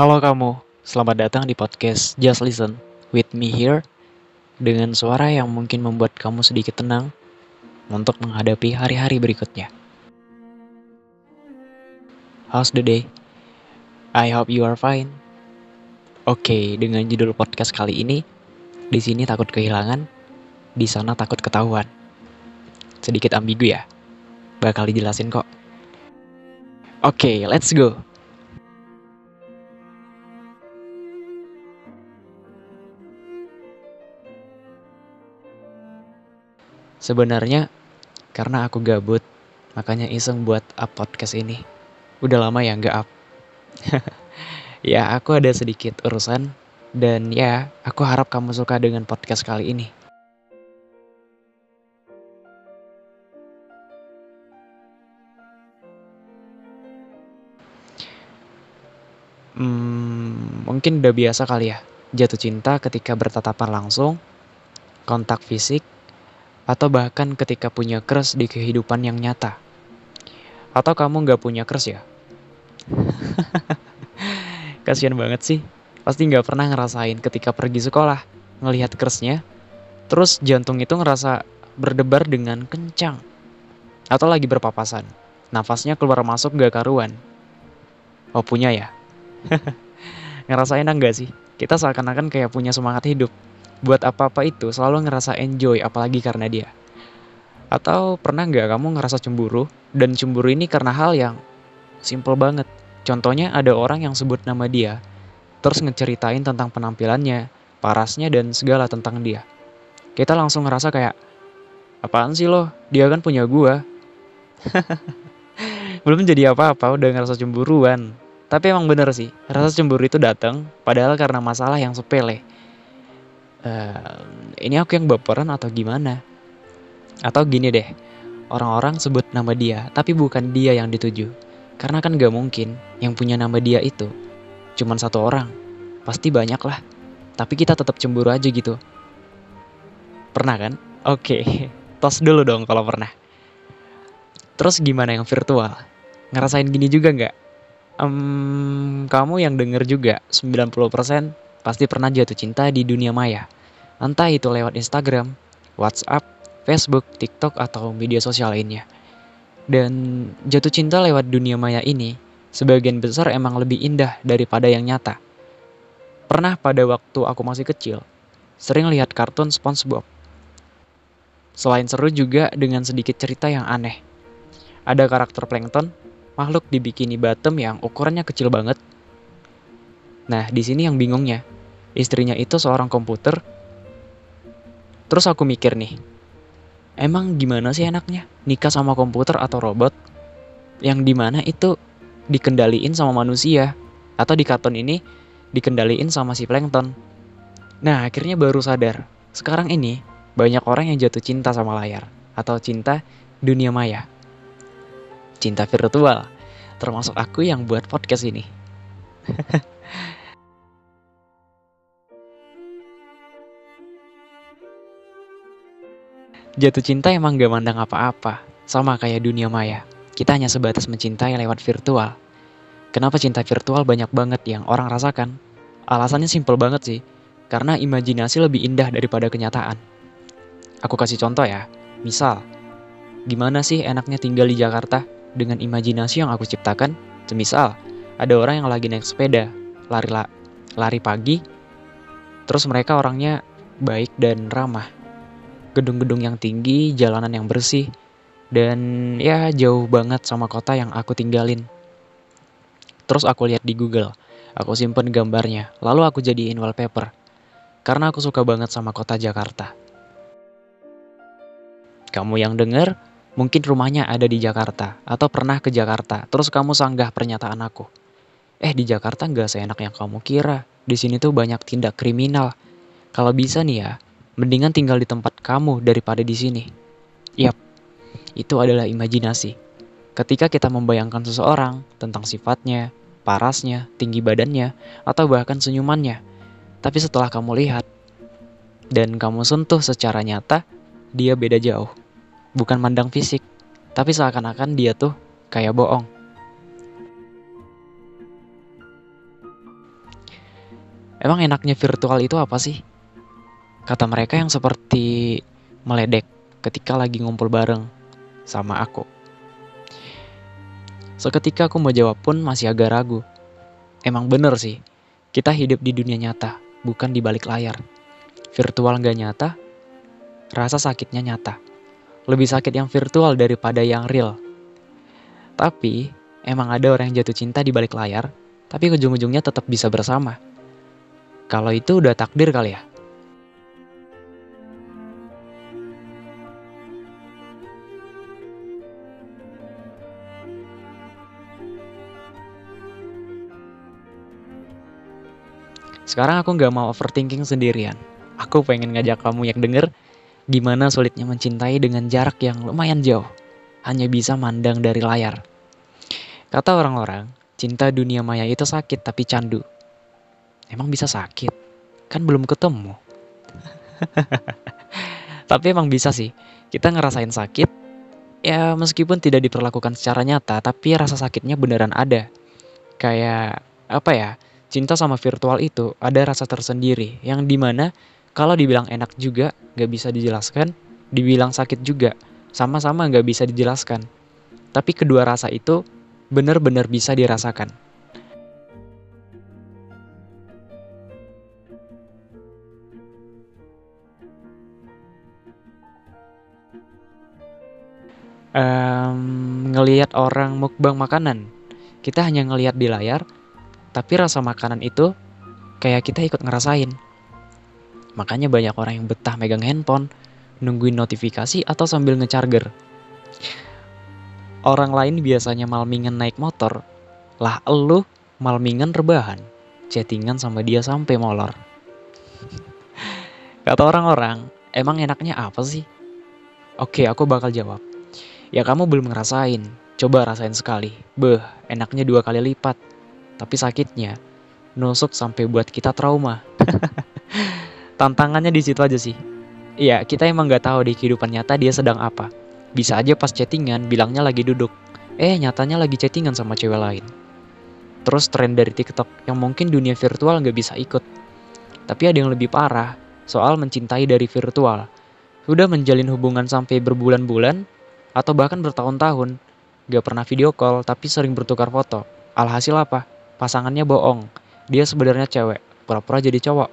Halo kamu, selamat datang di podcast Just Listen with me here dengan suara yang mungkin membuat kamu sedikit tenang untuk menghadapi hari-hari berikutnya. How's the day? I hope you are fine. Oke, dengan judul podcast kali ini, di sini takut kehilangan, di sana takut ketahuan. Sedikit ambigu ya, bakal dijelasin kok. Oke, let's go. Sebenarnya karena aku gabut, makanya iseng buat up podcast ini. Udah lama ya nggak up. ya aku ada sedikit urusan dan ya aku harap kamu suka dengan podcast kali ini. Hmm, mungkin udah biasa kali ya jatuh cinta ketika bertatapan langsung, kontak fisik, atau bahkan ketika punya crush di kehidupan yang nyata. Atau kamu nggak punya crush ya? Kasian banget sih. Pasti nggak pernah ngerasain ketika pergi sekolah, ngelihat crushnya, terus jantung itu ngerasa berdebar dengan kencang. Atau lagi berpapasan, nafasnya keluar masuk gak karuan. Oh punya ya? Ngerasain enggak sih? Kita seakan-akan kayak punya semangat hidup buat apa-apa itu selalu ngerasa enjoy apalagi karena dia. Atau pernah nggak kamu ngerasa cemburu dan cemburu ini karena hal yang simple banget. Contohnya ada orang yang sebut nama dia, terus ngeceritain tentang penampilannya, parasnya dan segala tentang dia. Kita langsung ngerasa kayak, apaan sih lo? Dia kan punya gua. Belum jadi apa-apa udah ngerasa cemburuan. Tapi emang bener sih, rasa cemburu itu datang padahal karena masalah yang sepele uh, ini aku yang baperan atau gimana? Atau gini deh, orang-orang sebut nama dia, tapi bukan dia yang dituju. Karena kan gak mungkin yang punya nama dia itu cuman satu orang. Pasti banyak lah. Tapi kita tetap cemburu aja gitu. Pernah kan? Oke, okay. tos dulu dong kalau pernah. Terus gimana yang virtual? Ngerasain gini juga nggak? Um, kamu yang denger juga 90% pasti pernah jatuh cinta di dunia maya. Entah itu lewat Instagram, WhatsApp, Facebook, TikTok, atau media sosial lainnya. Dan jatuh cinta lewat dunia maya ini, sebagian besar emang lebih indah daripada yang nyata. Pernah pada waktu aku masih kecil, sering lihat kartun SpongeBob. Selain seru juga dengan sedikit cerita yang aneh. Ada karakter plankton, makhluk di bikini bottom yang ukurannya kecil banget Nah, di sini yang bingungnya, istrinya itu seorang komputer. Terus aku mikir nih, emang gimana sih enaknya nikah sama komputer atau robot? Yang di mana itu dikendaliin sama manusia, atau di karton ini dikendaliin sama si plankton. Nah, akhirnya baru sadar, sekarang ini banyak orang yang jatuh cinta sama layar, atau cinta dunia maya. Cinta virtual, termasuk aku yang buat podcast ini. Jatuh cinta emang gak mandang apa-apa, sama kayak dunia maya. Kita hanya sebatas mencintai lewat virtual. Kenapa cinta virtual banyak banget yang orang rasakan? Alasannya simpel banget sih, karena imajinasi lebih indah daripada kenyataan. Aku kasih contoh ya, misal, gimana sih enaknya tinggal di Jakarta dengan imajinasi yang aku ciptakan? Semisal, ada orang yang lagi naik sepeda, lari lari pagi, terus mereka orangnya baik dan ramah gedung-gedung yang tinggi, jalanan yang bersih, dan ya jauh banget sama kota yang aku tinggalin. Terus aku lihat di Google, aku simpen gambarnya, lalu aku jadiin wallpaper. Karena aku suka banget sama kota Jakarta. Kamu yang denger, mungkin rumahnya ada di Jakarta, atau pernah ke Jakarta, terus kamu sanggah pernyataan aku. Eh di Jakarta nggak seenak yang kamu kira, di sini tuh banyak tindak kriminal. Kalau bisa nih ya, Mendingan tinggal di tempat kamu daripada di sini. Yap, itu adalah imajinasi. Ketika kita membayangkan seseorang tentang sifatnya, parasnya, tinggi badannya, atau bahkan senyumannya. Tapi setelah kamu lihat dan kamu sentuh secara nyata, dia beda jauh. Bukan mandang fisik, tapi seakan-akan dia tuh kayak bohong. Emang enaknya virtual itu apa sih? Kata mereka yang seperti meledek ketika lagi ngumpul bareng sama aku. Seketika aku mau jawab pun masih agak ragu. Emang bener sih, kita hidup di dunia nyata, bukan di balik layar. Virtual nggak nyata, rasa sakitnya nyata. Lebih sakit yang virtual daripada yang real. Tapi, emang ada orang yang jatuh cinta di balik layar, tapi ujung-ujungnya tetap bisa bersama. Kalau itu udah takdir kali ya. Sekarang aku nggak mau overthinking sendirian. Aku pengen ngajak kamu yang denger gimana sulitnya mencintai dengan jarak yang lumayan jauh. Hanya bisa mandang dari layar. Kata orang-orang, cinta dunia maya itu sakit tapi candu. Emang bisa sakit? Kan belum ketemu. tapi emang bisa sih. Kita ngerasain sakit, ya meskipun tidak diperlakukan secara nyata, tapi rasa sakitnya beneran ada. Kayak apa ya? Cinta sama virtual itu ada rasa tersendiri yang di mana kalau dibilang enak juga gak bisa dijelaskan, dibilang sakit juga sama-sama gak bisa dijelaskan. Tapi kedua rasa itu benar-benar bisa dirasakan. Um, ngelihat orang mukbang makanan, kita hanya ngelihat di layar, tapi rasa makanan itu kayak kita ikut ngerasain. Makanya banyak orang yang betah megang handphone, nungguin notifikasi atau sambil ngecharger. Orang lain biasanya malmingan naik motor, lah elu malmingan rebahan, chattingan sama dia sampai molor. Kata orang-orang, emang enaknya apa sih? Oke, aku bakal jawab. Ya kamu belum ngerasain, coba rasain sekali. Beh, enaknya dua kali lipat. Tapi sakitnya, nusuk sampai buat kita trauma. Tantangannya di situ aja sih. Iya, kita emang nggak tahu di kehidupan nyata dia sedang apa. Bisa aja pas chattingan bilangnya lagi duduk. Eh, nyatanya lagi chattingan sama cewek lain. Terus tren dari TikTok yang mungkin dunia virtual nggak bisa ikut. Tapi ada yang lebih parah, soal mencintai dari virtual. Sudah menjalin hubungan sampai berbulan-bulan, atau bahkan bertahun-tahun. Gak pernah video call, tapi sering bertukar foto. Alhasil apa? Pasangannya bohong. Dia sebenarnya cewek, pura-pura jadi cowok.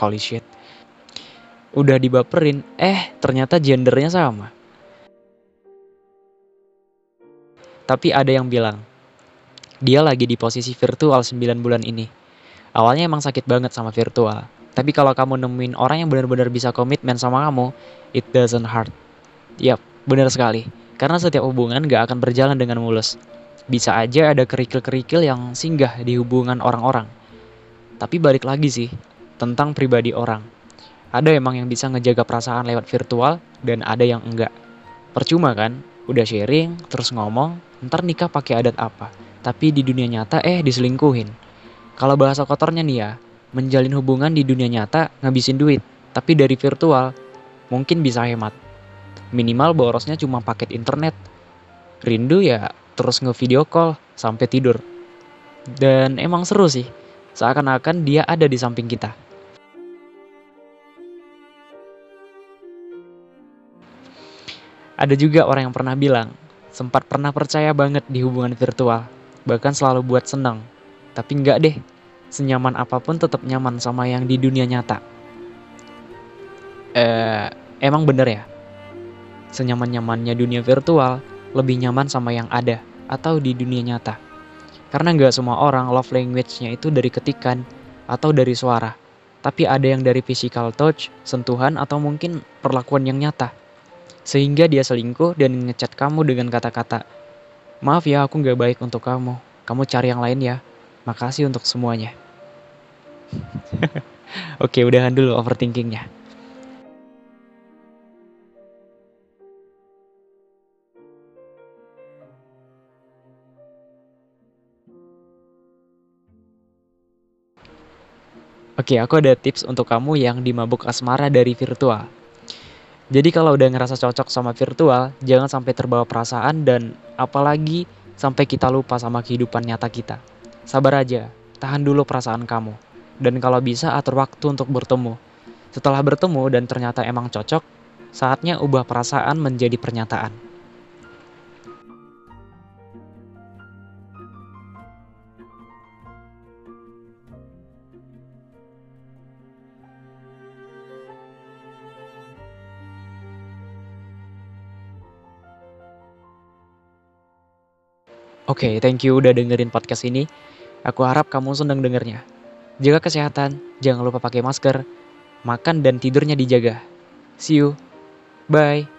Holy shit. Udah dibaperin, eh ternyata gendernya sama. Tapi ada yang bilang, dia lagi di posisi virtual 9 bulan ini. Awalnya emang sakit banget sama virtual. Tapi kalau kamu nemuin orang yang benar-benar bisa komitmen sama kamu, it doesn't hurt. Yap, benar sekali. Karena setiap hubungan gak akan berjalan dengan mulus bisa aja ada kerikil-kerikil yang singgah di hubungan orang-orang. Tapi balik lagi sih, tentang pribadi orang. Ada emang yang bisa ngejaga perasaan lewat virtual, dan ada yang enggak. Percuma kan, udah sharing, terus ngomong, ntar nikah pakai adat apa. Tapi di dunia nyata eh diselingkuhin. Kalau bahasa kotornya nih ya, menjalin hubungan di dunia nyata ngabisin duit. Tapi dari virtual, mungkin bisa hemat. Minimal borosnya cuma paket internet. Rindu ya terus nge-video call sampai tidur. Dan emang seru sih, seakan-akan dia ada di samping kita. Ada juga orang yang pernah bilang, sempat pernah percaya banget di hubungan virtual, bahkan selalu buat senang. Tapi enggak deh, senyaman apa pun tetap nyaman sama yang di dunia nyata. Eh, emang bener ya? Senyaman-nyamannya dunia virtual, lebih nyaman sama yang ada atau di dunia nyata. Karena nggak semua orang love language-nya itu dari ketikan atau dari suara. Tapi ada yang dari physical touch, sentuhan, atau mungkin perlakuan yang nyata. Sehingga dia selingkuh dan ngechat kamu dengan kata-kata, Maaf ya aku nggak baik untuk kamu, kamu cari yang lain ya. Makasih untuk semuanya. Oke, udahan dulu overthinkingnya. Oke, aku ada tips untuk kamu yang dimabuk asmara dari virtual. Jadi kalau udah ngerasa cocok sama virtual, jangan sampai terbawa perasaan dan apalagi sampai kita lupa sama kehidupan nyata kita. Sabar aja, tahan dulu perasaan kamu. Dan kalau bisa atur waktu untuk bertemu. Setelah bertemu dan ternyata emang cocok, saatnya ubah perasaan menjadi pernyataan. Oke, okay, thank you udah dengerin podcast ini. Aku harap kamu senang dengernya. Jaga kesehatan, jangan lupa pakai masker, makan dan tidurnya dijaga. See you. Bye.